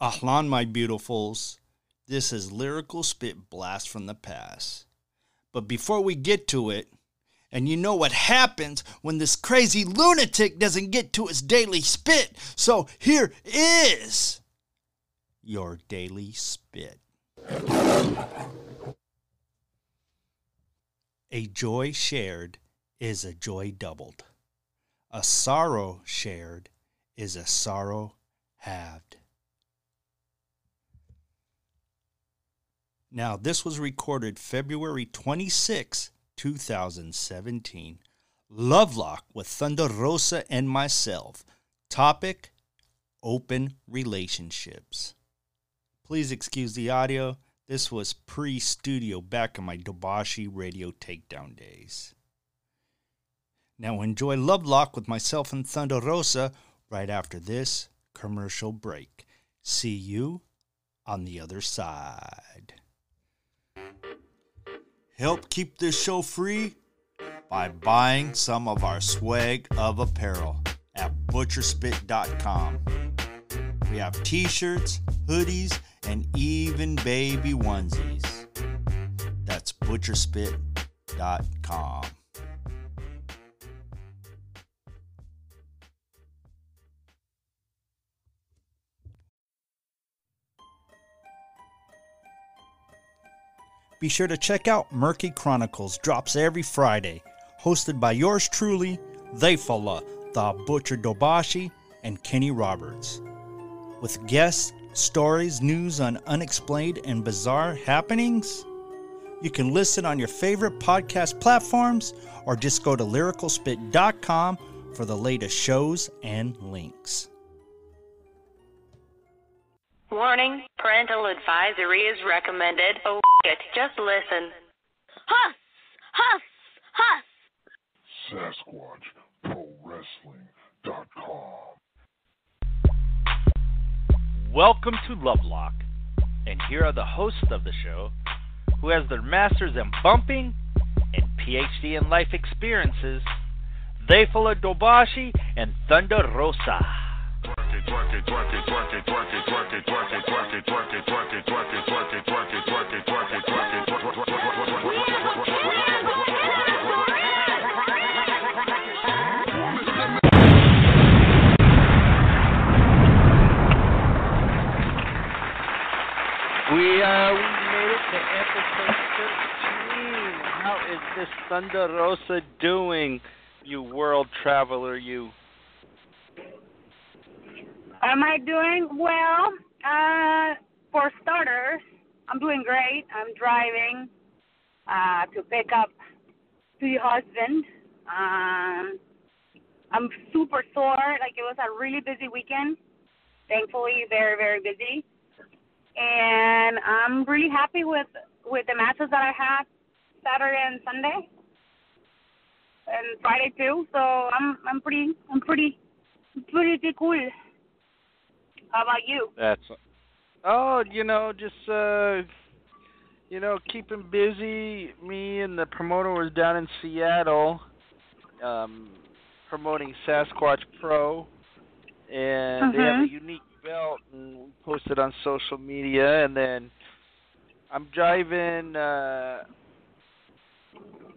Ahlan, my beautifuls. This is Lyrical Spit Blast from the Past. But before we get to it, and you know what happens when this crazy lunatic doesn't get to his daily spit, so here is your daily spit. A joy shared is a joy doubled. A sorrow shared is a sorrow halved. Now, this was recorded February 26, 2017. Lovelock with Thunder Rosa and myself. Topic Open Relationships. Please excuse the audio. This was pre studio back in my Dobashi radio takedown days. Now, enjoy Lovelock with myself and Thunder Rosa right after this commercial break. See you on the other side. Help keep this show free by buying some of our swag of apparel at butcherspit.com. We have t shirts, hoodies, and even baby onesies. That's butcherspit.com. Be sure to check out Murky Chronicles, drops every Friday, hosted by yours truly, Theyfala, the Butcher Dobashi, and Kenny Roberts. With guests, stories, news on unexplained and bizarre happenings. You can listen on your favorite podcast platforms or just go to lyricalspit.com for the latest shows and links. Warning, parental advisory is recommended. Oh, it, just listen. Huss! Huss! Huss! SasquatchProWrestling.com. Welcome to Lovelock, and here are the hosts of the show, who has their masters in bumping and PhD in life experiences. They follow Dobashi and Thunder Rosa. We uh we it to episode thirteen. How is this Thunder Rosa doing, you world traveler? You. Am I doing well? Uh, for starters, I'm doing great. I'm driving uh, to pick up the husband. Um, I'm super sore. Like it was a really busy weekend. Thankfully, very very busy, and I'm really happy with with the matches that I had Saturday and Sunday, and Friday too. So I'm I'm pretty I'm pretty pretty cool. How about you? That's. Oh, you know, just uh, you know, keeping busy. Me and the promoter was down in Seattle, um, promoting Sasquatch Pro, and they have a Mhm. unique belt, and we posted on social media. And then I'm driving, uh,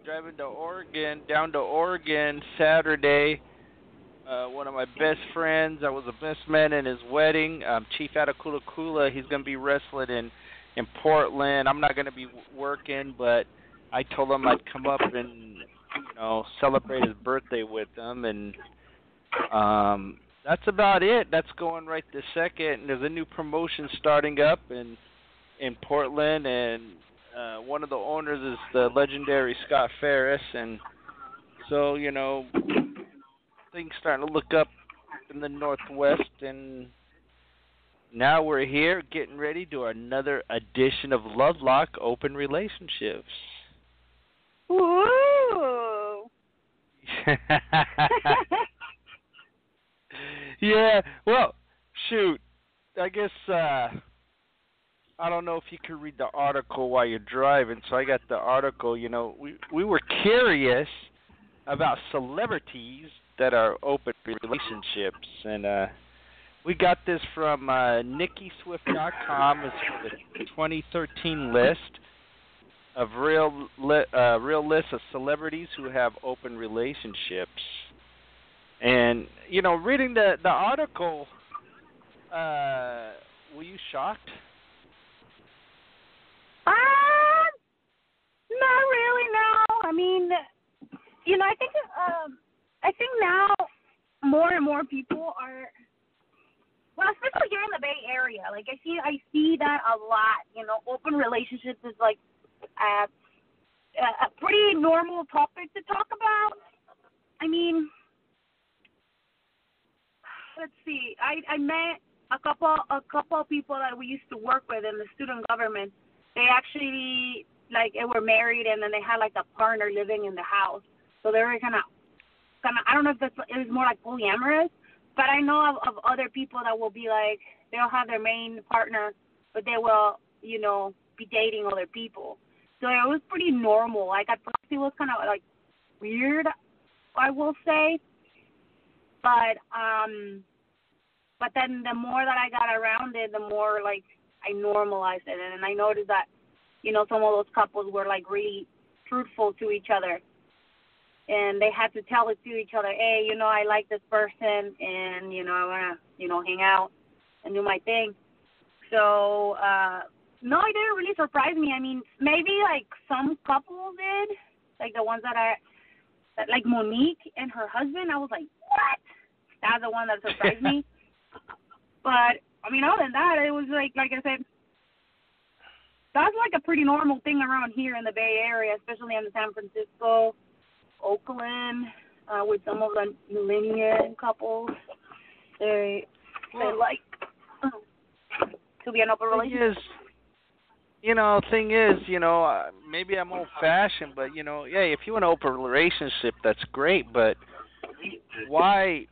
driving to Oregon, down to Oregon Saturday. Uh, one of my best friends, I was a best man in his wedding. Um, Chief Atakula Kula, he's going to be wrestling in in Portland. I'm not going to be working, but I told him I'd come up and you know celebrate his birthday with him, and um, that's about it. That's going right this second. And there's a new promotion starting up in in Portland, and uh, one of the owners is the legendary Scott Ferris, and so you know things starting to look up in the northwest, and now we're here getting ready to another edition of Lovelock Open Relationships. Ooh. yeah, well, shoot. I guess uh I don't know if you could read the article while you're driving, so I got the article, you know, we we were curious about celebrities that are open relationships and uh we got this from uh, NickiSwift.com. It's for the 2013 list of real li- uh, real list of celebrities who have open relationships. And you know, reading the the article, uh, were you shocked? Um, not really. No, I mean, you know, I think um, I think now more and more people are. Well, especially here in the Bay Area, like I see, I see that a lot. You know, open relationships is like a, a pretty normal topic to talk about. I mean, let's see. I I met a couple a couple of people that we used to work with in the student government. They actually like they were married and then they had like a partner living in the house. So they were kind of of I don't know if it was more like polyamorous, but I know of, of other people that will be like they'll have their main partner, but they will you know be dating other people. So it was pretty normal. Like at first it was kind of like weird, I will say. But um but then the more that I got around it, the more like I normalized it, and I noticed that you know some of those couples were like really truthful to each other, and they had to tell it to each other, hey, you know, I like this person, and you know, I wanna you know hang out and do my thing. So uh no, it didn't really surprise me. I mean, maybe like some couples did, like the ones that are that like Monique and her husband. I was like, what? That's the one that surprised me. But I mean, other than that, it was like like I said, that's like a pretty normal thing around here in the Bay Area, especially in the San Francisco, Oakland, uh, with some of the millennial couples. They they like to be an open relationship. is, you know, thing is, you know, uh, maybe I'm old-fashioned, but you know, yeah, if you want an open relationship, that's great, but why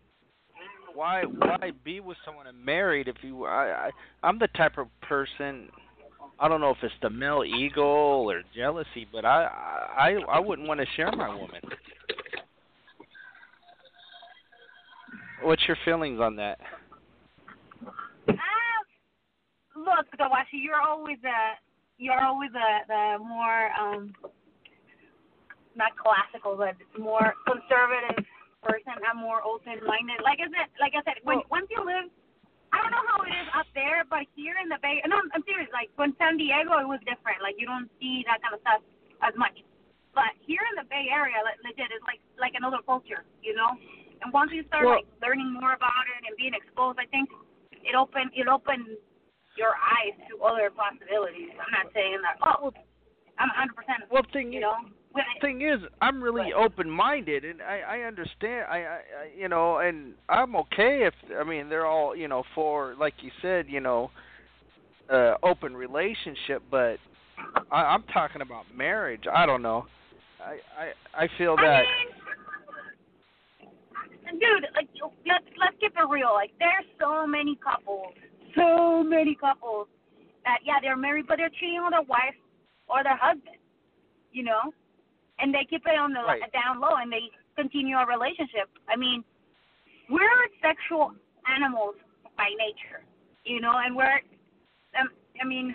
why why be with someone and married if you I, I I'm the type of person I don't know if it's the male ego or jealousy, but I I I wouldn't want to share my woman. What's your feelings on that? Ah, look, Gawashi, you're always a you're always a the more um not classical, but more conservative person. I'm more open minded. Like I said, like I said, when once you live, I don't know how it is up there, but here in the Bay, no, I'm serious. Like when San Diego, it was different. Like you don't see that kind of stuff as much. But here in the Bay Area, like, legit, it's like like another culture, you know. And once you start Well- like learning more about it and being exposed, I think it open it opened your eyes to other possibilities. I'm not saying that. Oh, I'm 100. percent Well, thing You know. I- thing is, I'm really open-minded, and I I understand. I, I I you know, and I'm okay if I mean they're all you know for like you said, you know, uh open relationship, but I, I'm talking about marriage. I don't know. I I I feel that. I mean, dude, like let's let's keep it real. Like there's so many couples, so many couples that yeah they're married but they're cheating on their wife or their husband, you know, and they keep it on the Right. down low and they continue a relationship. I mean, we're sexual animals by nature, you know, and we're um, I mean,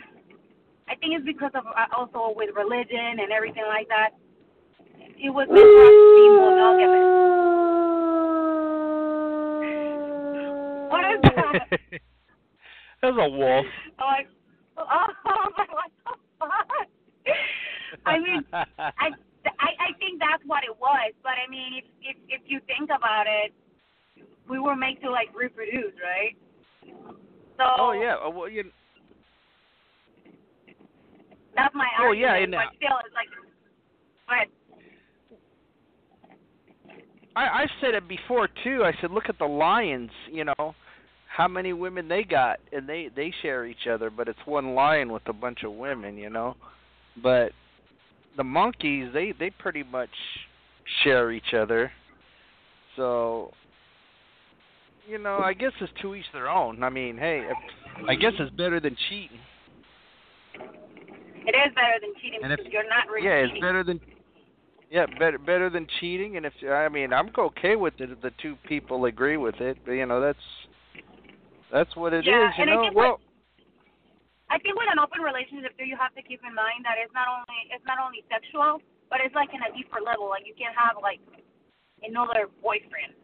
I think it's because of uh, also with religion and everything like that. It was meant for us to be monogamous. What is that? There's a wolf. Like, oh, what the fuck? I mean, I, I I think that's what it was. But I mean, if if if you think about it, we were made to like reproduce, right? So oh yeah. uh, Well, you. that's my Oh, yeah, and, uh, but still, it's like, but I I've said it before too. I said, look at the lions. You know, how many women they got, and they they share each other, but it's one lion with a bunch of women. You know, but the monkeys they they pretty much share each other. So, you know, I guess it's to each their own. I mean, hey, I guess it's better than cheating. it is better than cheating And if- you're not really Yeah, it's better than yeah, better better than cheating. And if I mean, I'm okay with it if the two people agree with it. But you know, that's That's what it is. Yeah, You and I know. Well, I think with an open relationship, too, you have to keep in mind that it's not only it's not only sexual, but it's like in a deeper level. Like you can't have like another boyfriend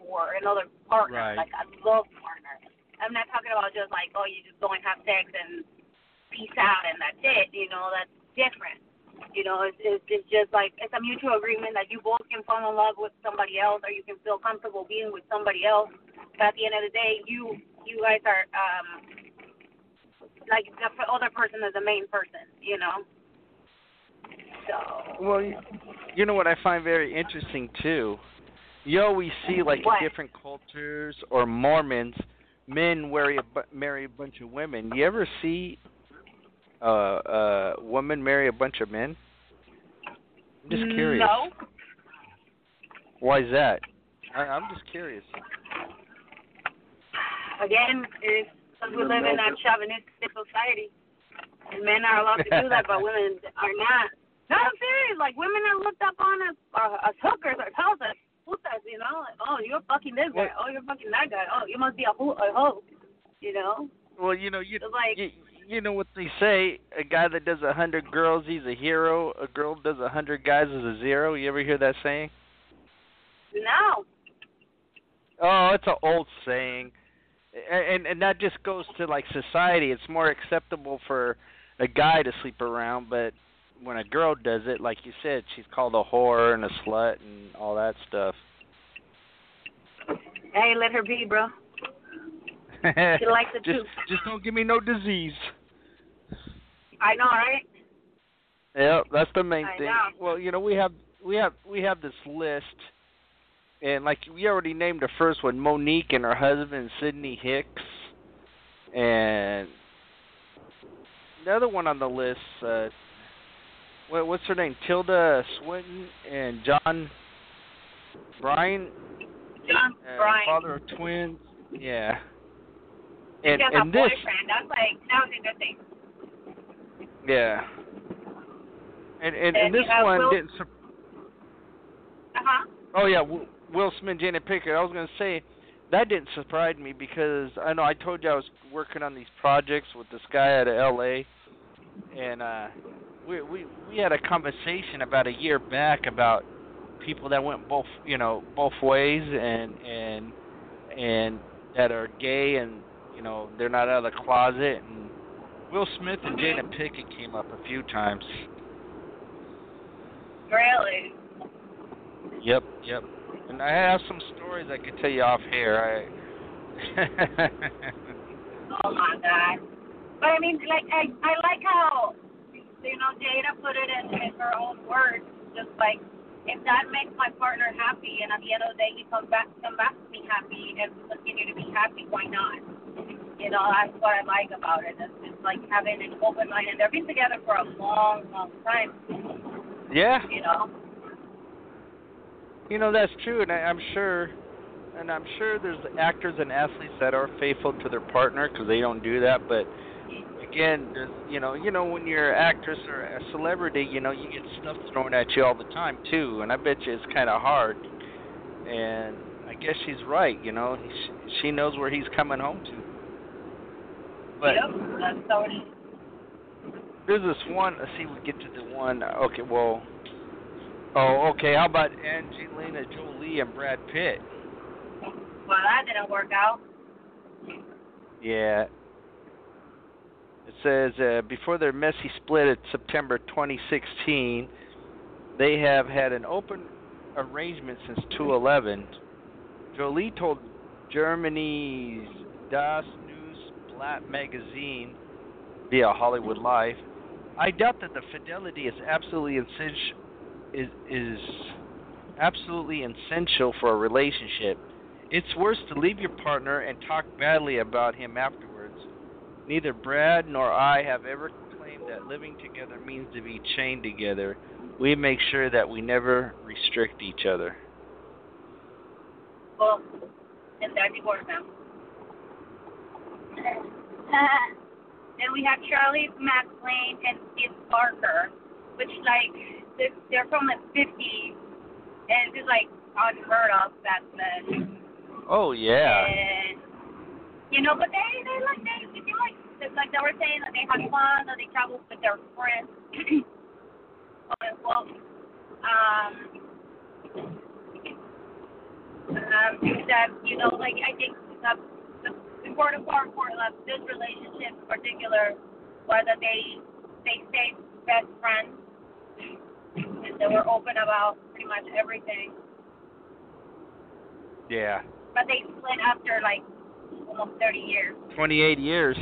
or another partner, Right. like a love partner. I'm not talking about just like oh you just go and have sex and peace out and that's it. You know that's different. You know it's it's, it's just like it's a mutual agreement that you both can fall in love with somebody else or you can feel comfortable being with somebody else. But at the end of the day, you you guys are um like the other person is the main person, you know. So well, you- know what I find very interesting too. You always see like What? in different cultures or Mormons, men marry a marry a bunch of women. You ever see uh, a woman marry a bunch of men? I'm just curious. No, Why is that? I, I'm just curious. again, it's because we live in that chauvinistic society, and men are allowed to do that, but women are not. No, I'm serious. Like women are looked up on as uh, as hookers or hoes, as putas, you know. Like, oh, you're fucking this guy. Oh, you're fucking that guy. Oh, you must be a hoe. A hoe. You know. Well, you know, you like you, you know what they say: a guy that does a hundred girls, he's a hero. A girl does a hundred guys is a zero. You ever hear that saying? no. Oh, it's an old saying, A- and and that just goes to like society. It's more acceptable for a guy to sleep around, but when a girl does it, like you said, she's called a whore and a slut and all that stuff. Hey, let her be, bro. She likes it just too. just don't give me no disease. I know, right? Yeah, that's the main I thing. know. Well, you know, we have we have we have this list, and like we already named the first one, Monique and her husband Sidney Hicks, and the other one on the list, uh, what what's her name, Tilda Swinton and John Bryan, John uh, Bryan. father of twins. Yeah. And has and this, boyfriend. That's like that was a good thing. yeah. And and, And and this have one Will- didn't. Sur- Uh huh. Oh yeah, Will, Will Smith, Jada Pinkett. I was gonna say that didn't surprise me because I know I told you I was working on these projects with this guy out of L.A. and uh, we we we had a conversation about a year back about people that went both you know both ways and and and that are gay and you know they're not out of the closet and Will Smith and Jada Pinkett came up a few times. Really? Yep, yep. And I have some stories I could tell you off here. I Oh my God. But I mean, like I I like how you know Jada put it in, in her own words, just like if that makes my partner happy, and at the end of the day he comes back come back to me happy and continue to be happy, why not? You know, that's what I like about it. It's just like having an open mind, and they've been together for a long, long time. yeah, You know. You know that's true, and I, I'm sure, and I'm sure there's actors and athletes that are faithful to their partner because they don't do that. But again, there's, you know, you know when you're an actress or a celebrity, you know you get stuff thrown at you all the time too, and I bet you it's kind of hard. And I guess she's right. You know, she, she knows where he's coming home to. But yep. That's is. There's this one. Let's see, we get to the one. Okay, well. Oh, okay. How about Angelina Jolie and Brad Pitt? Well, that didn't work out. Yeah. It says uh, before their messy split in September 2016, they have had an open arrangement since 2011. Jolie told Germany's Das News Blatt magazine via Hollywood Life, "I doubt that the fidelity is absolutely essential is is absolutely essential for a relationship. It's worse to leave your partner and talk badly about him afterwards. Neither Brad nor I have ever claimed that living together means to be chained together. We make sure that we never restrict each other." Well, and that divorced now. then we have Shirley MacLaine and Steve Parker, which like they're, they're from the 50s, and it's just like unheard of back then. Oh yeah. And You know, but they they like they they seem like it's like they were saying that they had fun, that they traveled with their friends. well, um, um, that you know, like I think that the important part for like, this relationship in particular was that they they stayed best friends they were open about pretty much everything. Yeah. But they split after like almost 30 years. 28 years.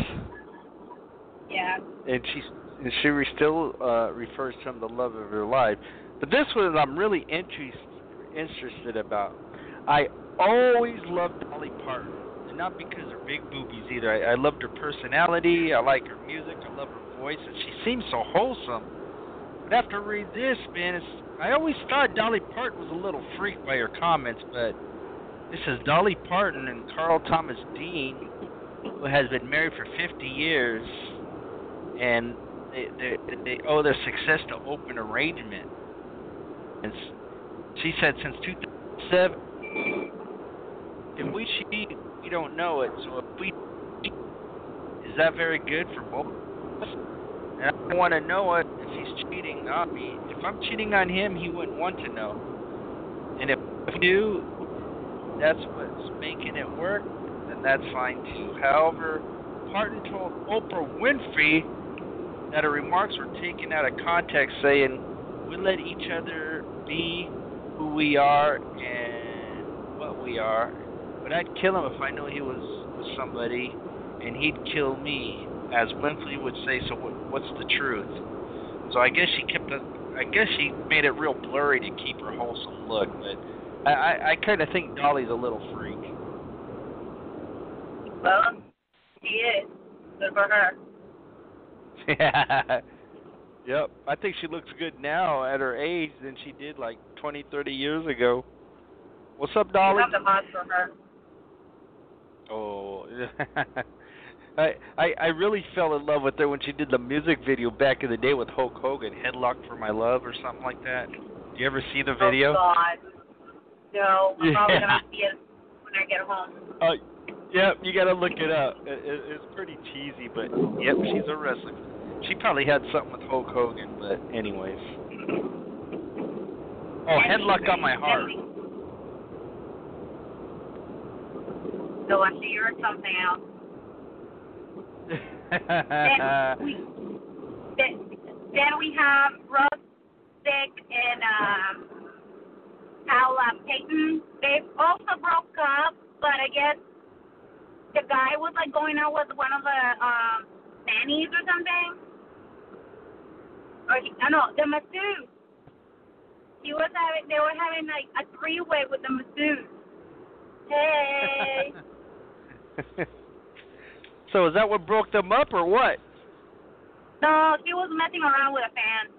Yeah. And she and she re- still uh, refers to him the love of her life. But this one I'm really interest, interested about. I always loved Dolly Parton, and not because of big boobies either. I, I loved her personality. I like her music. I love her voice, and she seems so wholesome. But after I read this, man, it's, I always thought Dolly Parton was a little freaked by her comments, but this is Dolly Parton and Carl Thomas Dean, who has been married for 50 years, and they they, they owe their success to open arrangement. And she said since 2007, if we cheat, we don't know it. So if we cheat, is that very good for both of us? And I don't want to know it if he's cheating on me. If I'm cheating on him, he wouldn't want to know. And if we do, that's what's making it work, then that's fine too. However, Parton told Oprah Winfrey that her remarks were taken out of context, saying, We let each other be who we are and what we are. But I'd kill him if I knew he was with somebody, and he'd kill me, as Winfrey would say. So what, what's the truth? So I guess she kept. A, I guess she made it real blurry to keep her wholesome look, but I, I, I kind of think Dolly's a little freak. Well, she is. Good for her. Yeah. yep. I think she looks good now at her age than she did like twenty, thirty years ago. What's up, Dolly? for her. Oh. I, I I really fell in love with her when she did the music video back in the day with Hulk Hogan, Headlock for My Love or something like that. Do you ever see the video? Oh, God. No, I'm probably Yeah. going to see it when I get home. Uh, yep, you gotta look it up. It, it, it's pretty cheesy, but yep, she's a wrestler. She probably had something with Hulk Hogan, but anyways. Oh, headlock on my heart. So I see you're something else. Then we, then, then we have Rustic and um, Paula Patton. They also broke up, but I guess the guy was like going out with one of the um, nannies or something. Or he, I know the masseuse. He was having. They were having like a three-way with the masseuse. Hey. so is that what broke them up, or what? No, he was messing around with a fan.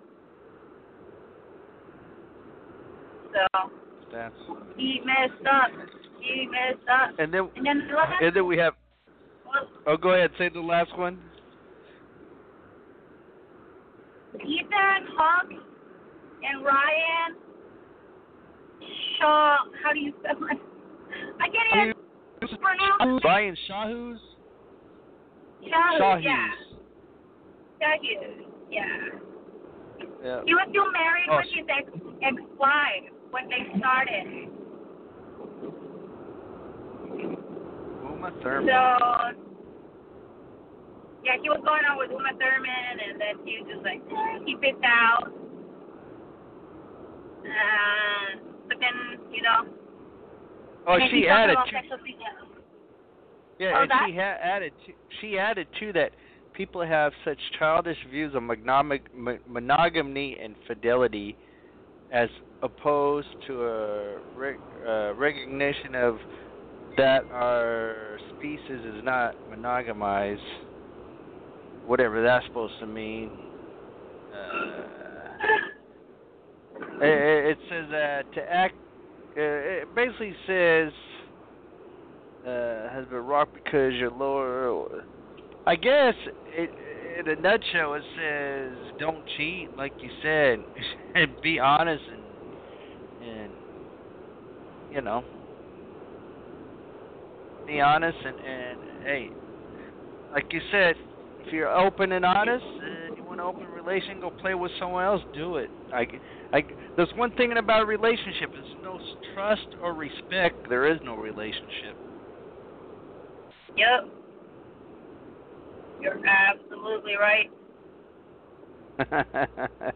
So That's. he messed up. He messed up. And then And then the last and then we have. Oh, go ahead. Say the last one. Ethan Hawke and Ryan Shaw. How do you spell it? I can't even pronounce it. Brian Shahus. Shahus. Yeah. Shaw. Yeah. Yeah. He was still married Oh, with his ex ex wife when they started. Uma Thurman. So yeah, he was going on with Uma Thurman, and then he was just like he picked out. Uh, but then you know. Oh, she added about to sexual details. Yeah, Oh, and she ha- added to, she added to that people have such childish views of monogamy and fidelity, as opposed to a uh, recognition of that our species is not monogamized, whatever that's supposed to mean. Uh, it, it says that to act. Uh, it basically says uh, has been rocked because you're lower. I guess it, in a nutshell, it says don't cheat, like you said, and be honest and and you know. be honest and and hey, like you said, if you're open and honest and you want an open relation, go play with someone else, do it. I, I, there's one thing about a relationship: there's no trust or respect. There is no relationship. Yep. You're absolutely right.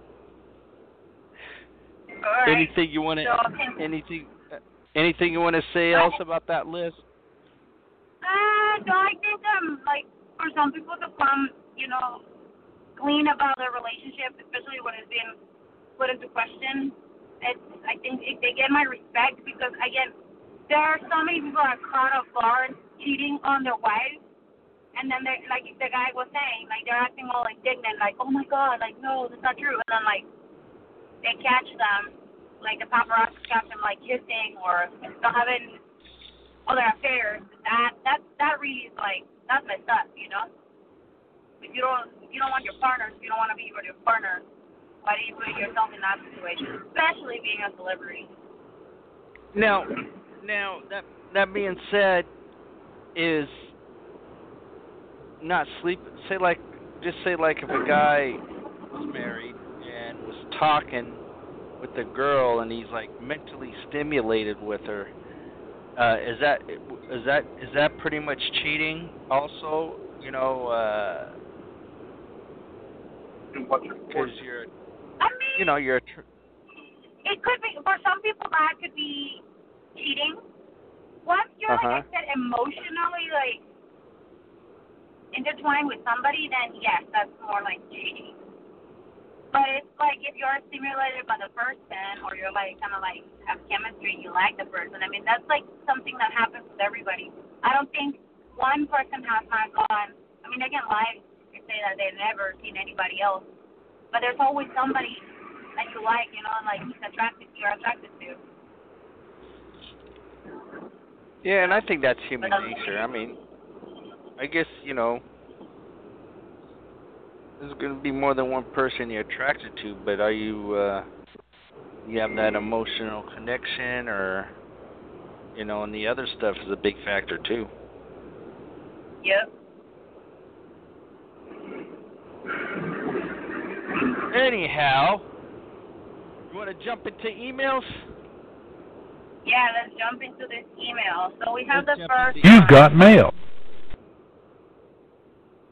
Right. anything you want to? So, anything? Anything you want to say else about that list? Uh, no, I think um, like for some people to come, you know, clean about their relationship, especially when it's being put into question, it's I think it, they get my respect because again, there are so many people that are caught off guard cheating on their wives, and then they like the guy was saying, like they're acting all indignant, like oh my god, like no, that's not true, and then like they catch them, like the paparazzi catch them like kissing or still having other affairs. That that that really is like that's messed up, you know. If you don't if you don't want your partner, if you don't want to be with your partner, why do you put yourself in that situation? Especially being a celebrity. Now, now that that being said, is not sleep. Say like, just say like if a guy was married and was talking with a girl and he's like mentally stimulated with her. Uh, is that is that is that pretty much cheating? Also, you know, uh, because you're I mean, you know you're tr- it could be for some people that could be cheating. Once you're Uh-huh. like I said, emotionally like intertwined with somebody, then yes, that's more like cheating. But it's like if you're stimulated by the person, or you're like kind of like have chemistry, and you like the person. I mean, that's like something that happens with everybody. I don't think one person has not gone. I mean, they can lie and say that they've never seen anybody else, but there's always somebody that you like, you know, and like he's attracted, you're attracted to. Yeah, and I think that's human um, nature. I mean, I guess you know, there's going to be more than one person you're attracted to, but are you uh you have that emotional connection, or you know, and the other stuff is a big factor too. Yep. Anyhow, you want to jump into emails? Yeah, let's jump into this email. So we have Let's the first. into- You've got mail.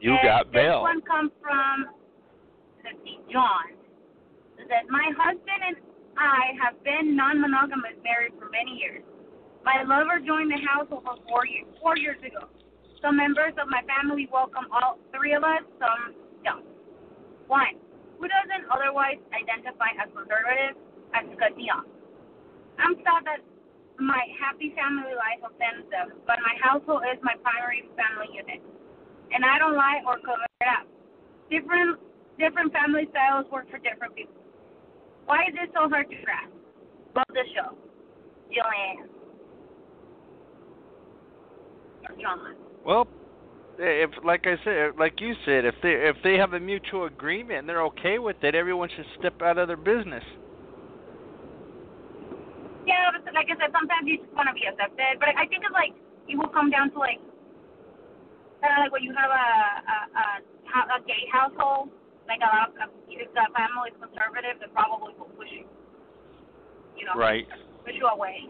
You And got mail. this one comes from, let's see, John. It says, My husband and I have been non-monogamous married for many years. My lover joined the house over four years, four years ago. Some members of my family welcome all three of us, some don't. One, who doesn't otherwise identify as conservative, as Scottian. I'm sad that my happy family life offends them, but my household is my primary family unit and I don't lie or cover it up. Different different family styles work for different people. Why is it so hard to grasp? Love the show. Or John. Well, if like I said, like you said, if they if they have a mutual agreement and they're okay with it, everyone should step out of their business. Yeah, but like I said, sometimes you just want to be accepted. But I think it's like it will come down to like kind of like when you have a a, a a gay household, like a lot of if the family is conservative, they probably will push you. You know. Right. push you away.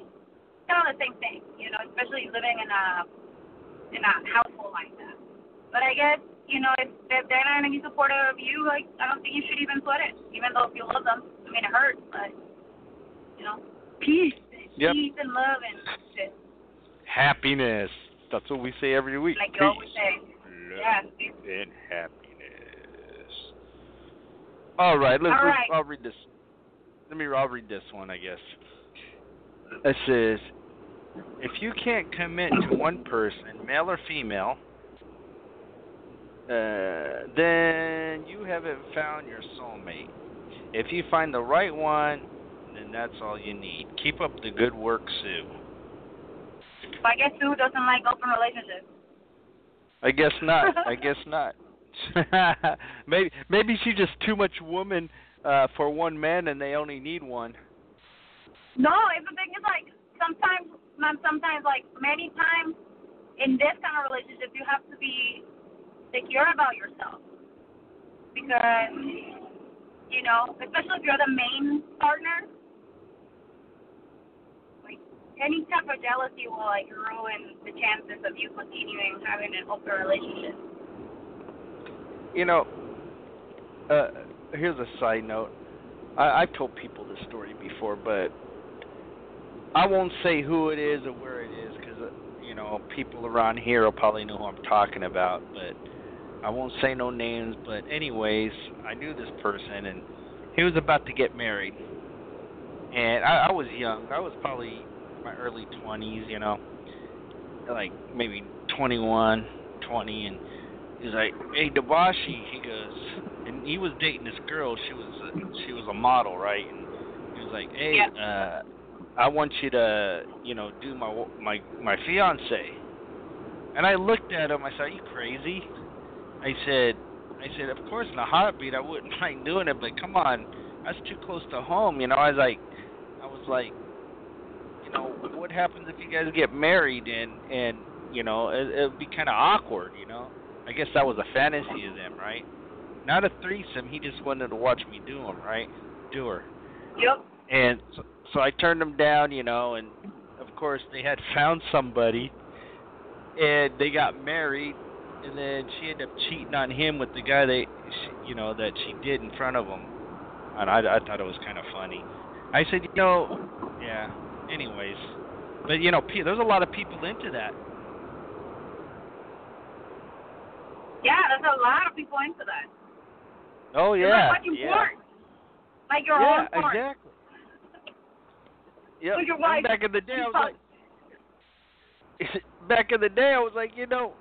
Kind of the same thing, you know, especially living in a in a household like that. But I guess you know if, if they're not gonna be supportive of you, like I don't think you should even sweat it, even though if you love them. I mean, it hurts, but you know, peace, Yep. peace and love and shit, Happiness. That's what we say every week. like you always say. Love Yeah. and happiness. All right, let's. All let's- I'll read this. Let me. I'll read this one. I guess. It says, if you can't commit to one person, male or female, uh, then you haven't found your soulmate. If you find the right one, then that's all you need. Keep up the good work, Sue. I guess Sue doesn't like open relationships. I guess not. I guess not. maybe maybe she's just too much woman uh for one man and they only need one. No, if the thing is like sometimes, not sometimes, like many times, in this kind of relationship, you have to be secure about yourself because you know, especially if you're the main partner. Any type of jealousy will like ruin the chances of you continuing having an open relationship. You know, uh, here's a side note. I, I've told people this story before, but I won't say who it is or where it is because uh, you know people around here will probably know who I'm talking about. But I won't say no names. But anyways, I knew this person and he was about to get married, and I, I was young. I was probably my early 20s, you know, like maybe 21, 20, and he's like, "Hey, Dabashi," he goes, and he was dating this girl. She was a, she was a model, right? And he was like, "Hey, Yep. uh, I want you to, you know, do my my my fiance." And I looked at him. I said, "Are you crazy?" I said, "I said, of course in a heartbeat I wouldn't mind doing it, but come on, that's too close to home." You know, I was like, I was like, you know, what happens if you guys get married and and you know it it'd be kind of awkward, you know. I guess that was a fantasy of them, right? Not a threesome. He just wanted to watch me do them, right? Do her. Yep. And so, so I turned them down, you know, and of course they had found somebody, and they got married, and then she ended up cheating on him with the guy they, she, you know, that she did in front of him, and I, I thought it was kind of funny. I said, you know, yeah. Anyways, but you know, there's a lot of people into that. Yeah, there's a lot of people into that. Oh yeah, like yeah, porn. Like your yeah, own porn. exactly. Yeah, With your wife. back in the day, I was like, back in the day, I was like, you know,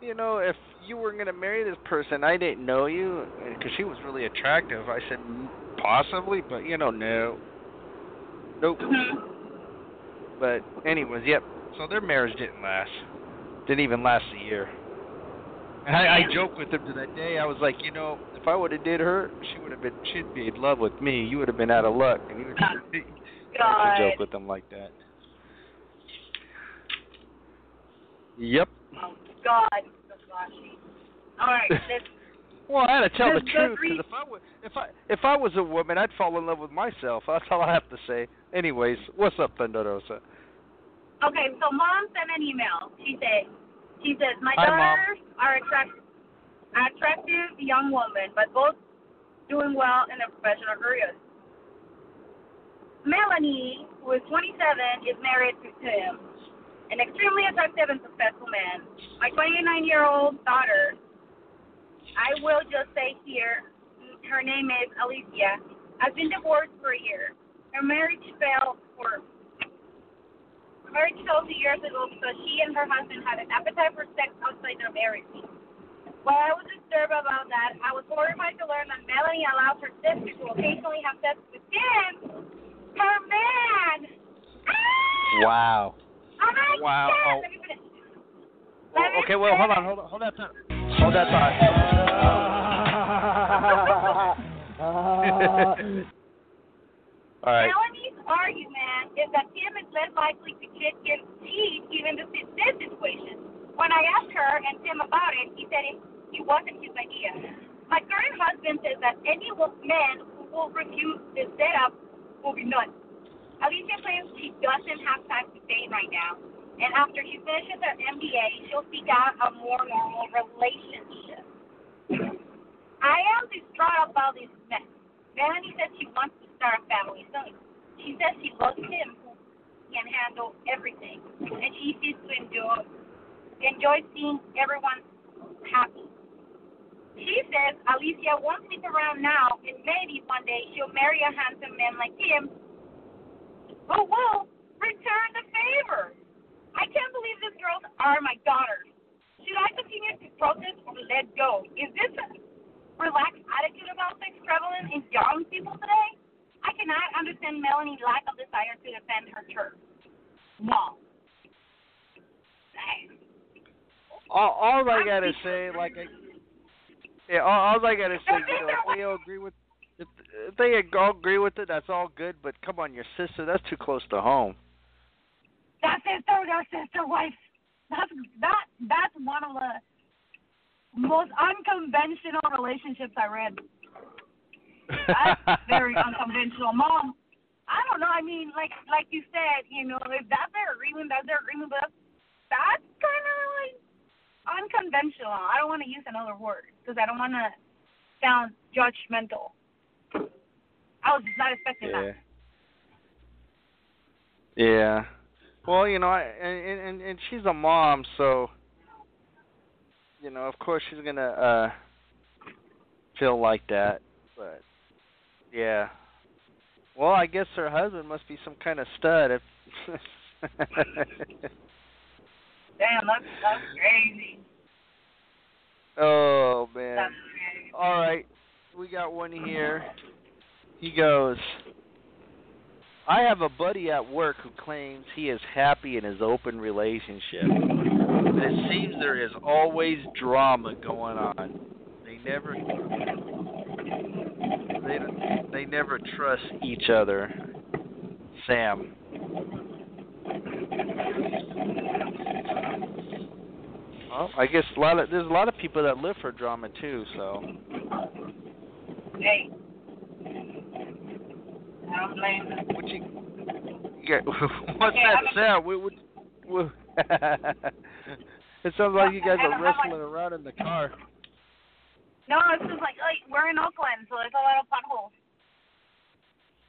you know, if you were gonna marry this person, I didn't know you, because she was really attractive. I said "Mm, possibly, but you know, no, nope. Mhm. But anyways, yep. So their marriage didn't last. Didn't even last a year. And I, I joked with him to that day. I was like, you know, if I would have did her, she would have been, she'd be in love with me. You would have been out of luck. And he was, I used God. joke with him like that. Yep. Oh God. All right. Let's Well, I had to tell the Does- does truth re- because if I was if I if I was a woman, I'd fall in love with myself. That's all I have to say. Anyways, what's up, Thunder Rosa? Okay, so mom sent an email. She said, she says, my Hi, Mom. daughters are attract- attractive young women, but both doing well in their professional careers. Melanie, who is 27, is married to Tim, an extremely attractive and successful man. My 29-year-old daughter, I will just say here, her name is Alicia, I've been divorced for a year. Her marriage fell for marriage fell two years ago because she and her husband had an appetite for sex outside their marriage. While I was disturbed about that, I was horrified to learn that Melanie allows her sister to occasionally have sex with Tim, her man. Ah! Wow. I'm not Wow. dead. Oh. Let me finish. Well, Let me okay, well, hold on, hold on, hold that thought. Hold that thought. All right. Melanie's argument is that Tim is less likely to cheat, cheat even to fit this situation. When I asked her and Tim about it, he said it, it wasn't his idea. My current husband says that any man who will refuse this setup will be nuts. Alicia claims she doesn't have time to date right now, and after she finishes her MBA, she'll seek out a more normal relationship. I am distraught about this mess. Melanie says she wants to start a family soon. She says she loves him who can handle everything, and she seems to enjoy enjoy seeing everyone happy. She says Alicia won't sleep around now, and maybe one day she'll marry a handsome man like him who will return the favor. I can't believe these girls are my daughters. Should I continue to protest or let go? Is this a relaxed attitude about sex prevalent in young people today? I cannot understand Melanie's lack of desire to defend her church. No. All, all I gotta say, like, I, yeah, all, all I gotta say, you know, if they all agree with, if, if they all agree with it, that's all good. But come on, your sister, that's too close to home. That sister, their sister wife. That's that that's one of the most unconventional relationships I read. That's very unconventional. Mom, I don't know. I mean, like like you said, you know, if that's their agreement, that's their agreement. But that's kind of like unconventional. I don't want to use another word because I don't want to sound judgmental. I was not expecting yeah. that. Yeah. Well, you know, I, and and and she's a mom, so you know, of course she's gonna uh feel like that. But yeah. Well, I guess her husband must be some kind of stud. If Damn, that's that's crazy. oh man. That's crazy. All right, we got one here. He goes, I have a buddy at work who claims he is happy in his open relationship. But it seems there is always drama going on. They never they they never trust each other. Sam. Well, I guess a lot of there's a lot of people that live for drama too, so Hey. I don't blame them. What you? Yeah, what's Okay, that I'm sound? It sounds like you guys are wrestling around in the car. No, it's just like, like we're in Oakland, so there's a lot of potholes.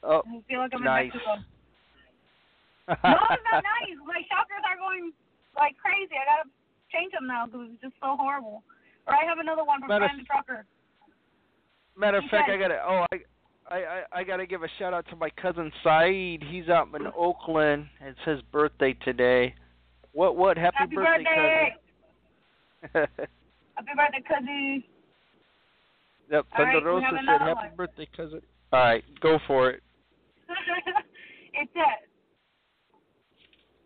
Oh, I feel like I'm nice. in Mexico. No, it's not nice. My shockers are going like crazy. I gotta change them now because it's just so horrible. Or I have another one from Matter- Brian the Trucker. Matter of fact, I gotta. Oh, I, I, I, I gotta give a shout out to my cousin Saeed. He's out in Oakland. It's his birthday today. What? What? Happy, Happy birthday! cousin. Happy birthday, cousin. yep. Right, Thunder we Rosa said, "Happy one." birthday, cousin." All right, go for it. it says,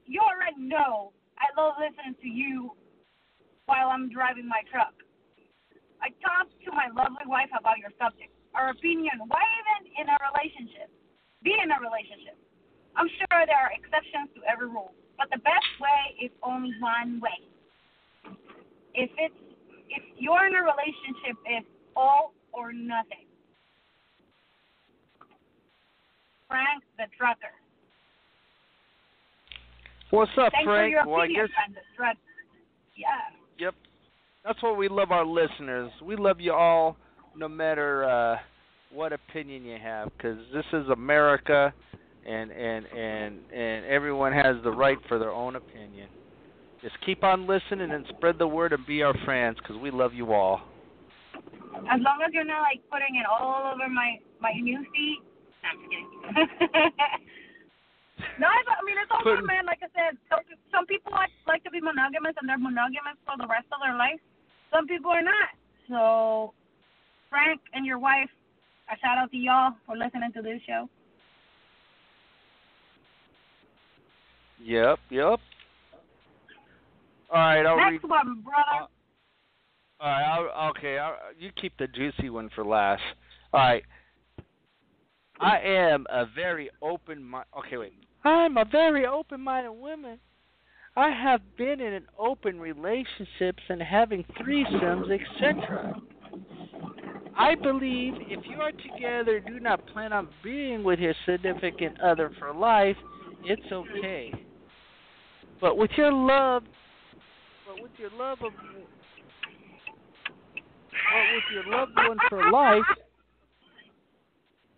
You already know I love listening to you while I'm driving my truck. I talked to my lovely wife about your subject, our opinion, why even in a relationship? Be in a relationship. I'm sure there are exceptions to every rule, but the best way is only one way. If it's if you're in a relationship, it's all or nothing. Frank the trucker. What's up, Thanks for Frank? your well, I opinion, guess. The trucker. Yeah. Yep. That's what we love our listeners. We love you all, no matter uh, what opinion you have, because this is America, and and and and everyone has the right for their own opinion. Just keep on listening and spread the word and be our friends, because we love you all. As long as you're not like putting it all over my my new feet. No, I'm just kidding. no, I, I mean it's all good, man. Like I said, some some people like like to be monogamous and they're monogamous for the rest of their life. Some people are not. So, Frank and your wife, a shout out to y'all for listening to this show. Yep, yep. All right, I'll read. Next one, brother. All right, I'll, okay. I'll, you keep the juicy one for last. All right. I am a very open mind. Okay, wait. I'm a very open-minded woman. I have been in an open relationships and having threesomes, etc. I believe if you are together, do not plan on being with your significant other for life. It's okay. But with your love, but with your love of but with your loved one for life,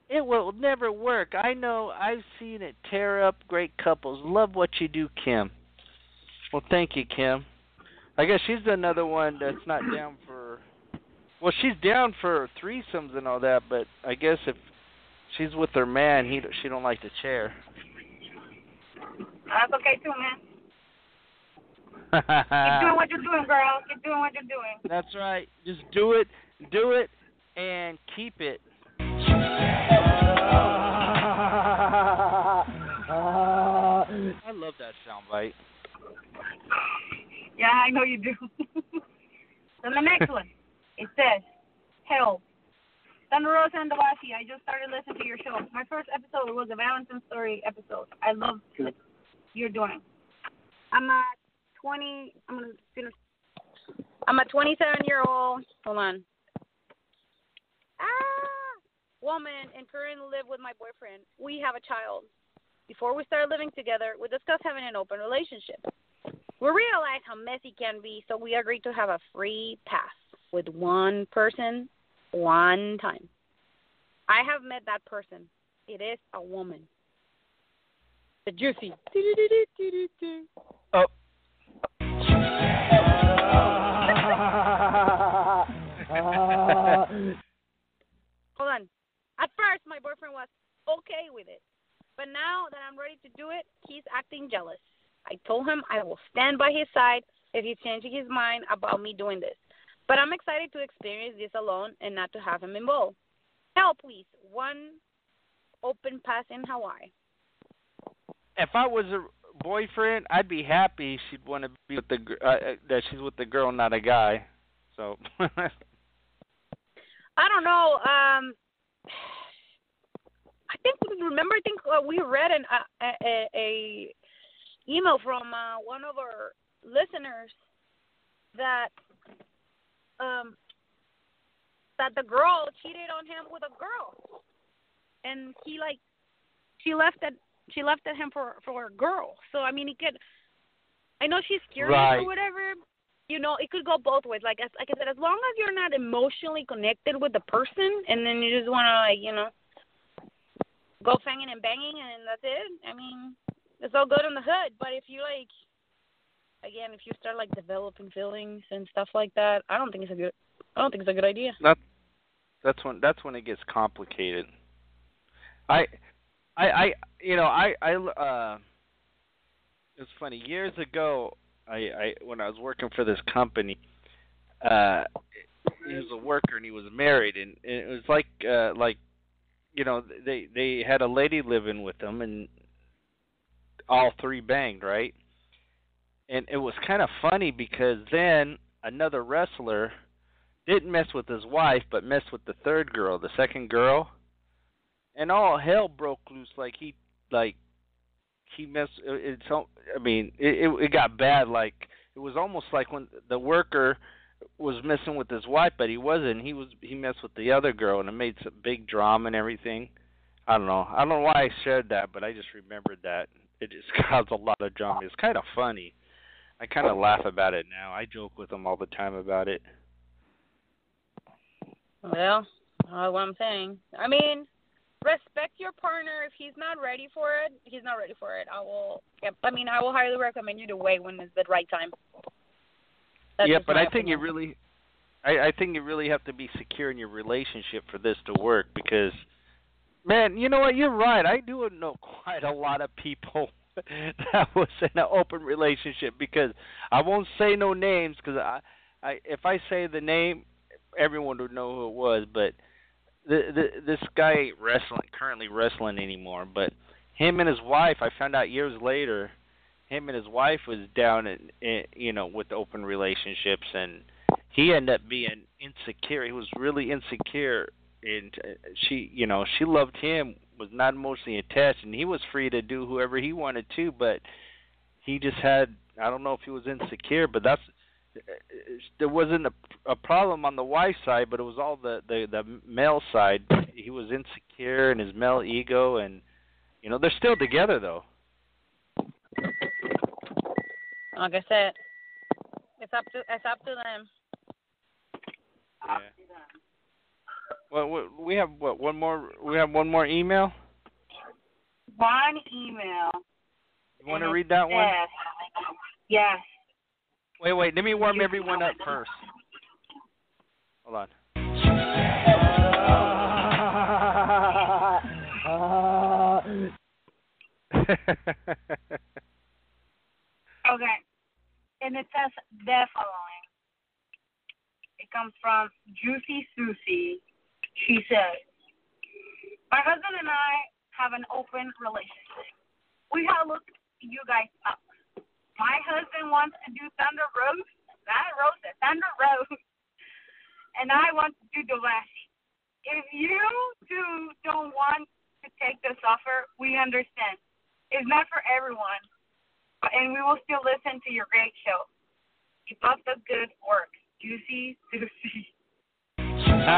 it will never work. I know I've seen it tear up great couples. Love what you do, Kim. Well, thank you, Kim. I guess she's another one that's not down for. Well, she's down for threesomes and all that, but I guess if she's with her man, he she don't like the chair. That's okay too, man. Keep doing what you're doing, girl. Keep doing what you're doing. That's right. Just do it, do it, and keep it. I love that soundbite. Yeah, I know you do. then the next one, it says, Help. Thunder Rosa and Dawasi, I just started listening to your show. My first episode was a Valentine's story episode. I love what you're doing. I'm a 20. I'm gonna finish. I'm a 27 year old. Hold on. Ah, woman and currently live with my boyfriend. We have a child. Before we started living together, we discussed having an open relationship. We realized how messy it can be, so we agreed to have a free pass with one person, one time. I have met that person. It is a woman. The juicy. Oh. Hold on. At first, my boyfriend was okay with it, but now that I'm ready to do it, he's acting jealous. I told him I will stand by his side if he's changing his mind about me doing this. But I'm excited to experience this alone and not to have him involved. Help, please. One open pass in Hawaii. If I was a boyfriend, I'd be happy she'd want to be with the uh, uh, that she's with the girl, not a guy. So. I don't know. Um, I think remember. I think uh, we read an uh, a, a, a email from uh, one of our listeners that um that the girl cheated on him with a girl, and he like she left at she left at him for for a girl. So I mean, he could. I know she's curious Right. or whatever. You know, it could go both ways. Like as like I said, as long as you're not emotionally connected with the person, and then you just want to like you know go fanging and banging, and that's it. I mean, it's all good in the hood. But if you like, again, if you start like developing feelings and stuff like that, I don't think it's a good. I don't think it's a good idea. That that's when that's when it gets complicated. I I I you know I I uh it's funny years ago I I when I was working for this company uh he was a worker and he was married and, and it was like uh like you know they they had a lady living with them and all three banged right and it was kind of funny because then another wrestler didn't mess with his wife, but messed with the third girl, the second girl, and all hell broke loose. Like he, like he messed. Uh, it's. I mean, it, it it got bad. Like it was almost like when the worker was messing with his wife, but he wasn't. He was. He messed with the other girl, and it made some big drama and everything. I don't know. I don't know why I shared that, but I just remembered that. It just caused a lot of drama. It's kind of funny. I kind of laugh about it now. I joke with him all the time about it. Well, uh, what I'm saying. I mean, respect your partner. If he's not ready for it, he's not ready for it. I will. Yep. I mean, I will highly recommend you to wait when it's the right time. That's yeah, but I think you really, I, I think you really have to be secure in your relationship for this to work. Because, man, you know what? You're right. I do know quite a lot of people that was in an open relationship. Because I won't say no names. Because I, I, if I say the name, everyone would know who it was. But the, the this guy ain't wrestling currently wrestling anymore. But him and his wife, I found out years later him and his wife was down in, in you know with open relationships and he ended up being insecure he was really insecure and uh, she you know she loved him was not emotionally attached and he was free to do whoever he wanted to but he just had i don't know if he was insecure but that's there wasn't a, a problem on the wife side but it was all the the the male side he was insecure and his male ego and you know they're still together though Like I said, it's up to it's up to them. Yeah. Well, we- we have what one more. We have one more email. One email. You want to read that one? Yes. Wait, wait. Let me warm everyone up first. Hold on. Okay. And it says the following. It comes from Juicy Susie. She said, My husband and I have an open relationship. We have looked you guys up. My husband wants to do Thunder Rose, not Rosa, Thunder Rose, and I want to do Dolashi. If you two don't want to take this offer, we understand. It's not for everyone and we will still listen to your great show. Keep up the good work. Juicy Susie. Uh,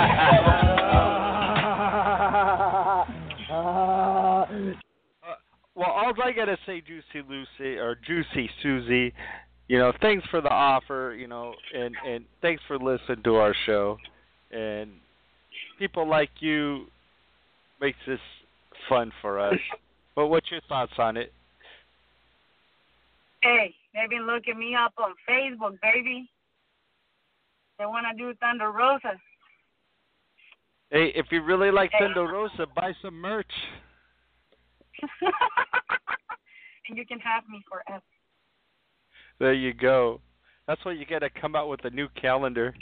well, all I gotta say, Juicy Lucy or Juicy Susie, you know, thanks for the offer, you know, and and thanks for listening to our show, and people like you makes this fun for us. but what's your thoughts on it? Hey, they've been looking me up on Facebook, baby. They want to do Thunder Rosa. Hey, if you really like Thunder buy some merch. and you can have me forever. There you go. That's why you got to come out with a new calendar.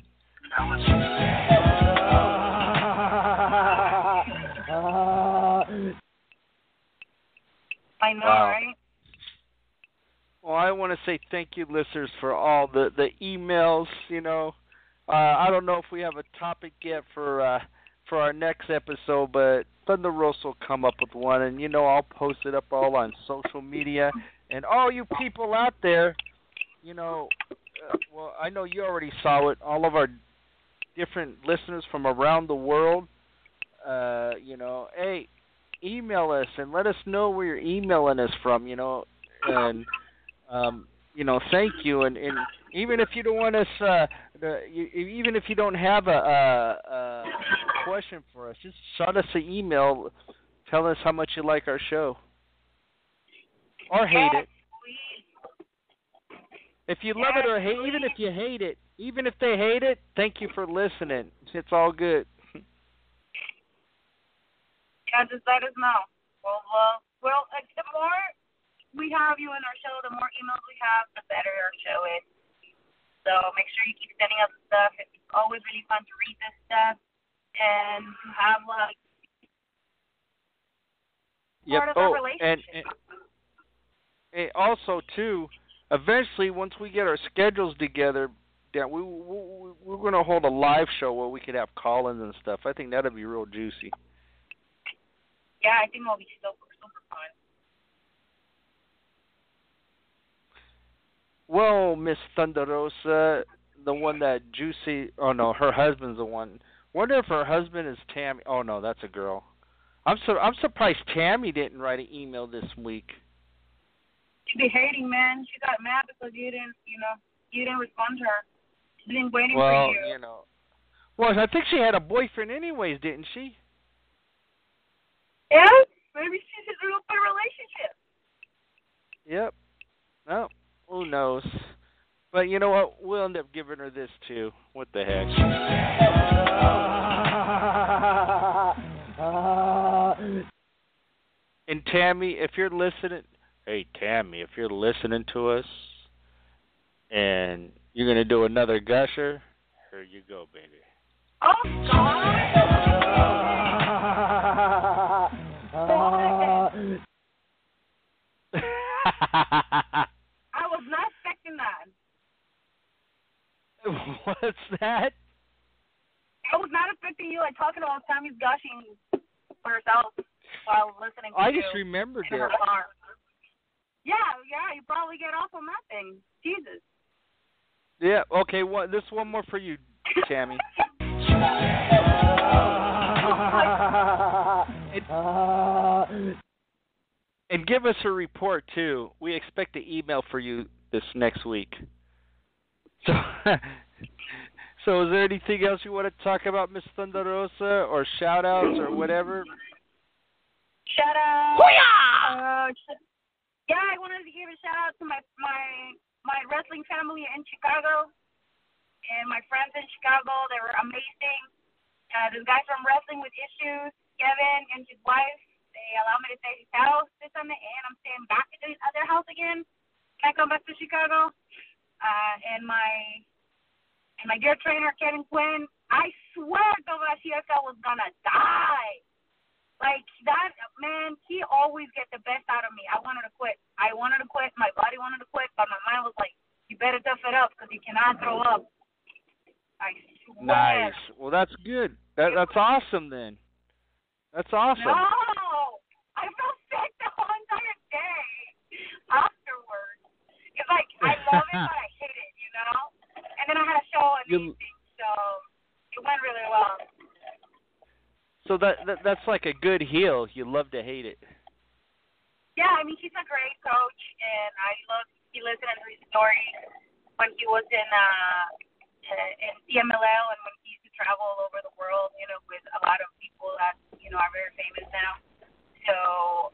I know, Wow. right? Well, I want to say thank you, listeners, for all the the emails. You know, uh, I don't know if we have a topic yet for uh, for our next episode, but Thunder Rosa will come up with one, and you know I'll post it up all on social media. And all you people out there, you know, uh, well, I know you already saw it. All of our different listeners from around the world, uh, you know, hey, email us and let us know where you're emailing us from. You know, and um, you know, thank you. And, and even if you don't want us, uh, the, you, even if you don't have a, a, a question for us, just shoot us an email. Tell us how much you like our show, or hate it. If you love it or hate, even if you hate it, even if they hate it, thank you for listening. It's all good. Yeah, just let us know. Well, uh, well, uh, the more we have you in our show, the more emails we have, the better our show is. So make sure you keep sending us stuff. It's always really fun to read this stuff and to have like Yep. part of oh, our Oh, and, relationship. and, and also too, eventually once we get our schedules together, yeah, we, we we're going to hold a live show where we could have call-ins and stuff. I think that'd be real juicy. yeah, I think it'll be super super fun. Well, Miss Thunder Rosa, the one that Juicy. Oh no, her husband's the one. Wonder if her husband is Tammy. Oh no, that's a girl. I'm so I'm surprised Tammy didn't write an email this week. She'd be hating, man. She got mad because you didn't, you know, you didn't respond to her. She's been waiting Well, for you. Well, you know. Well, I think she had a boyfriend anyways, didn't she? Yeah, maybe she's in an open relationship. Yep. No, who knows? But you know what? We'll end up giving her this too. What the heck? And Tammy, if you're listening, hey Tammy, if you're listening to us, and you're gonna do another gusher, here you go, baby. Oh God! I was not expecting that. What's that? I was not expecting you like talking about Tammy's gushing for herself while listening to I just remembered it. Yeah, yeah, you probably get off on that thing. Jesus. Yeah. Okay. One. This one more for you, Tammy. and, and give us a report too. We expect an email for you this next week. So, so is there anything else you want to talk about, Miss Thunder Rosa, or shout outs or whatever? Shout out. Uh, yeah, I wanted to give a shout out to my my my wrestling family in Chicago and my friends in Chicago. They were amazing. Uh, this guy from Wrestling with Issues, Kevin, and his wife. They allowed me to stay at his house this Sunday, and I'm staying back at his other house again. Can I come back to Chicago? Uh, and my and my dear trainer Kevin Quinn. I swear Togashiaka was gonna die. Like that man, he always get the best out of me. I wanted to quit. I wanted to quit. My body wanted to quit, but my mind was like, "You better tough it up because you cannot throw up." I swear. Nice. Well, that's good. That that's awesome then. That's awesome. No, I felt sick the whole entire day afterwards. It's like I love it, but I you know. And then I had a show on You- evening, so it went really well. So that, that that's like a good heel. You love to hate it. Yeah, I mean he's a great coach, and I love he listened to his stories when he was in uh in CMLL and when he used to travel all over the world, you know, with a lot of people that you know are very famous now. So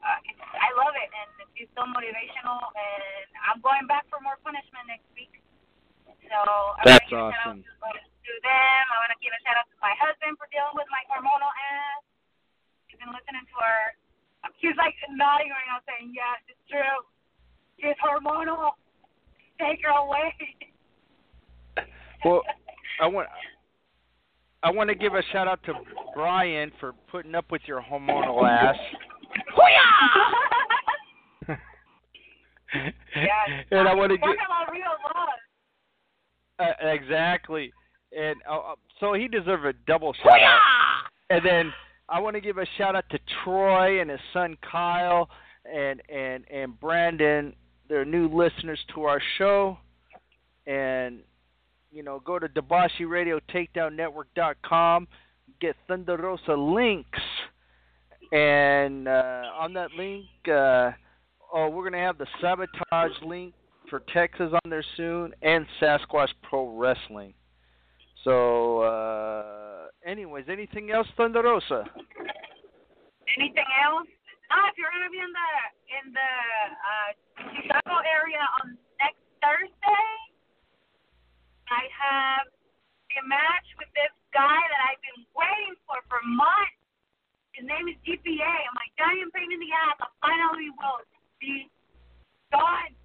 uh, it's, I love it, and it's so motivational. And I'm going back for more punishment next week. So I That's shout awesome. out to, to them. I want to give a shout out to my husband for dealing with my hormonal ass. He's been listening to our. He's like nodding right now, saying, "Yes, it's true. It's hormonal. Take her away." Well, I want I want to give a shout out to Brian for putting up with your hormonal ass. yes. and I want to Talk get about real love. Uh, exactly. And uh, uh, so he deserves a double shout out. And then I want to give a shout out to Troy and his son Kyle and and and Brandon. They're new listeners to our show, and you know go to Debashi Radio Takedown Network.com, get Thunder Rosa links, and uh, on that link, uh, oh, we're gonna have the sabotage link for Texas on there soon, and Sasquatch Pro Wrestling. So, uh, anyways, anything else, Thunder Rosa? Anything else? Ah, if you're gonna be in the in the uh, Chicago area on next Thursday, I have a match with this guy that I've been waiting for for months. His name is GPA. I'm like giant pain in the ass. I finally will be done.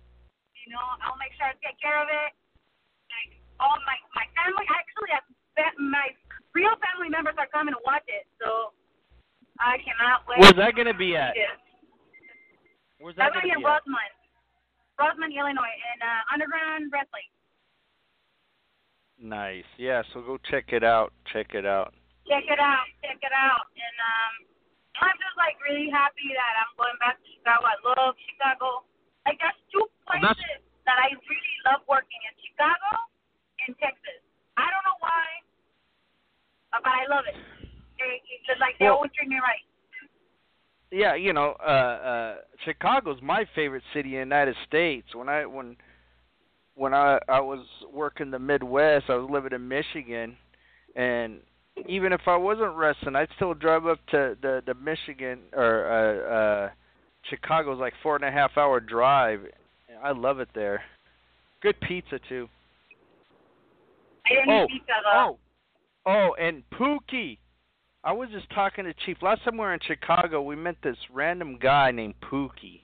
You know, I'll make sure I take care of it. Like all my my family, actually, I bet my real family members are coming to watch it. So I cannot wait. Where's that gonna be at? Yes. Where's that That's gonna in be at? Rosemont, Rosemont, Illinois, in uh, Underground Wrestling. Nice. Yeah. So go check it out. Check it out. Check it out, check it out. And um, I'm just like really happy that I'm going back to Chicago. I love Chicago. Like there's two Well, places that's- that I really love working in Chicago and Texas. I don't know why, uh, but I love it. They, it's just like they Well- always treat me right. Yeah, you know, uh uh Chicago's my favorite city in the United States. When I when when I I was working the Midwest, I was living in Michigan and even if I wasn't wrestling, I'd still drive up to the the Michigan or uh uh Chicago's like four and a half hour drive. I love it there. Good pizza too. I didn't Oh, pizza though. Oh, oh, and Pookie. I was just talking to Chief last time we were in Chicago. We met this random guy named Pookie,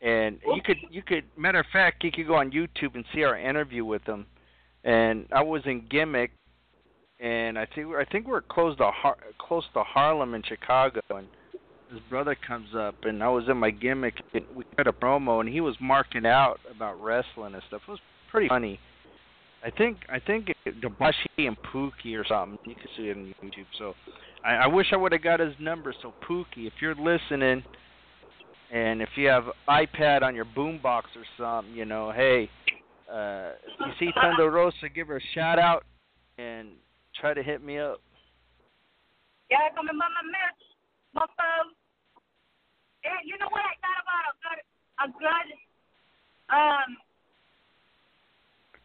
and you could you could matter of fact you could go on YouTube and see our interview with him. And I was in Gimmick, and I think I think we're close to Har- close to Harlem in Chicago, and his brother comes up, and I was in my gimmick, and we cut a promo, and he was marking out about wrestling and stuff. It was pretty funny. I think I think Debashi and Pookie or something. You can see it on YouTube. So I, I wish I would have got his number. So Pookie, if you're listening, and if you have iPad on your boombox or something, you know, hey, uh, if you see Thunder Rosa, give her a shout out and try to hit me up. Yeah, come and buy my merch, mofo. Yeah, you know what I thought about a good, a good, um,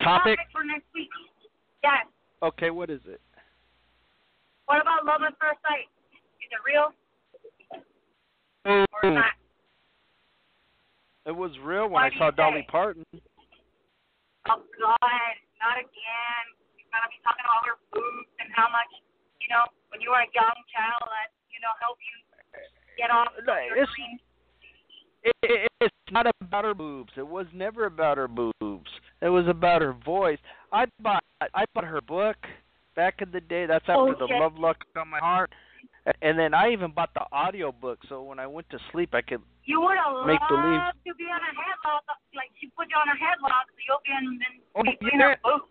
Topic? for next week. Yes. Okay, what is it? What about love at first sight? Is it real or not? It was real when Why I saw Dolly say? Parton. Oh God, not again. You're gonna be talking about her boobs and how much, you know, when you were a young child, that know help you get off No, your it's- dreams. It, it, it's not about her boobs. It was never about her boobs. It was about her voice. I bought I bought her book back in the day. That's after Oh, the. Love Luck on my heart. And then I even bought the audio book so when I went to sleep I could You would have Make loved believe. to be on a headlock, like she put you on a headlock, so you'll be in, in Oh, between yeah. her boobs.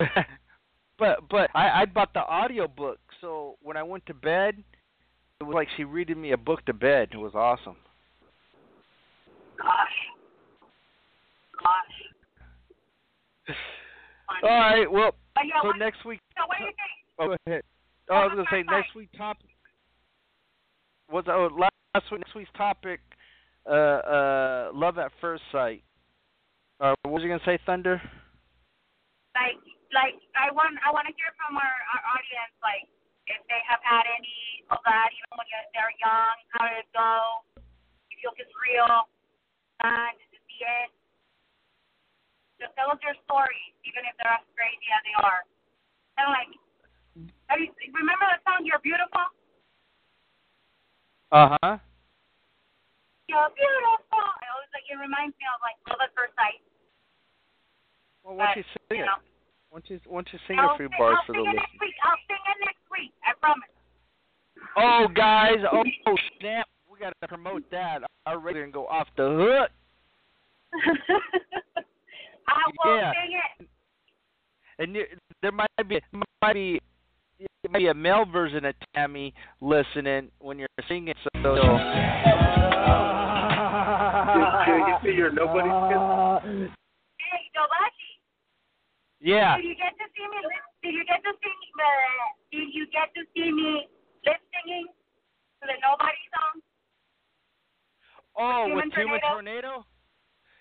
but but I I bought the audio book so when I went to bed it was like she reading me a book to bed. It was awesome. Gosh, gosh. All right. Well, so what, next week. so what do you think? Oh, go ahead. Oh, I was gonna say next week topic. What's oh last week next week's topic? Uh, uh, love at first sight. Uh, what was you gonna say, Thunder? Like, like I want, I want to hear from our, our audience, like if they have had any of that, even when you're, they're young, how did it go? You feel it's real, and is it the end? Just tell us your story, even if they're as crazy as they are. And like, have you remember the song "You're Beautiful"? Uh huh. You're beautiful. I always like it reminds me of like love at first sight. Well, why don't you sing you it? know, Why don't you, why don't you sing I'll a few sing, bars I'll for the it listeners? I'll promise. Oh, guys! Oh, snap! We gotta promote that. Our radio can go off the hook. I will Yeah. sing it. And you, there might be might be it might be a male version of Tammy listening when you're singing. So Did, did you see your nobody skit? Hey, Dobashi, yeah, did you get to see me? Did you get to see me? Uh, did you get to see me lip singing to the Nobody song? Oh, Human with Human Tornado? Tornado?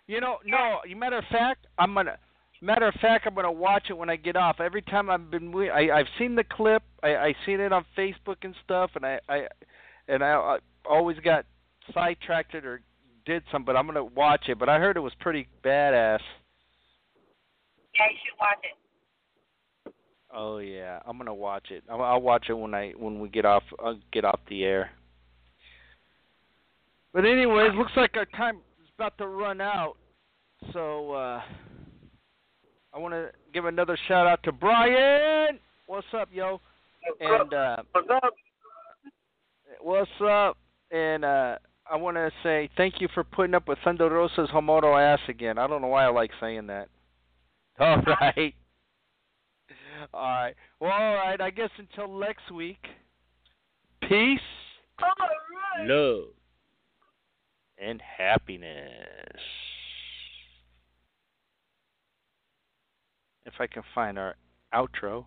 You know, no. You matter of fact, I'm gonna. Matter of fact, I'm gonna watch it when I get off. Every time I've been, I I've seen the clip. I I seen it on Facebook and stuff, and I I and I, I always got sidetracked or did some. But I'm gonna watch it. But I heard it was pretty badass. Yeah, you should watch it. Oh yeah, I'm gonna watch it. I'll, I'll watch it when I when we get off uh, get off the air. But anyways, looks like our time is about to run out. So uh I want to give another shout out to Brian. What's up, yo? And uh What's up? what's up? And uh I want to say thank you for putting up with Thunder Rosa's Homoto ass again. I don't know why I like saying that. All right. All right. Well, all right. I guess until next week. Peace, All right. love, and happiness. If I can find our outro.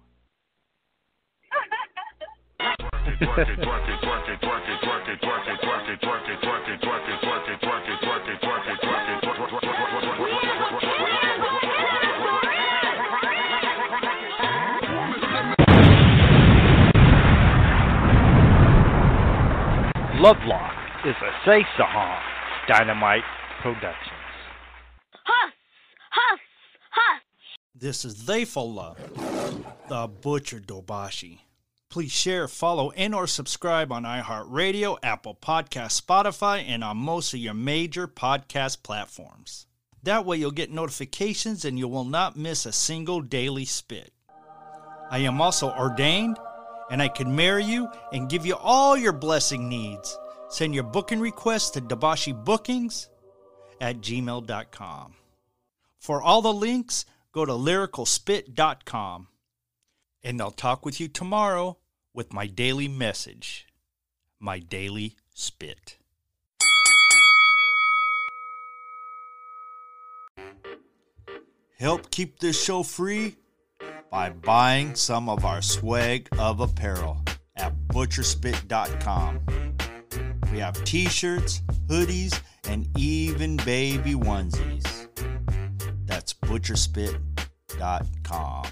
Lovelock is a Say Saham Dynamite Productions. Huss! Huss! Huss! This is They For Love, the Butcher Dobashi. Please share, follow, and or subscribe on iHeartRadio, Apple Podcast, Spotify, and on most of your major podcast platforms. That way you'll get notifications and you will not miss a single daily spit. I am also ordained and I can marry you and give you all your blessing needs. Send your booking requests to Dabashi Bookings at gmail.com. For all the links, go to lyricalspit.com. And I'll talk with you tomorrow with my daily message, my daily spit. Help keep this show free by buying some of our swag of apparel at butcherspit.com. We have t shirts, hoodies, and even baby onesies. That's butcherspit.com.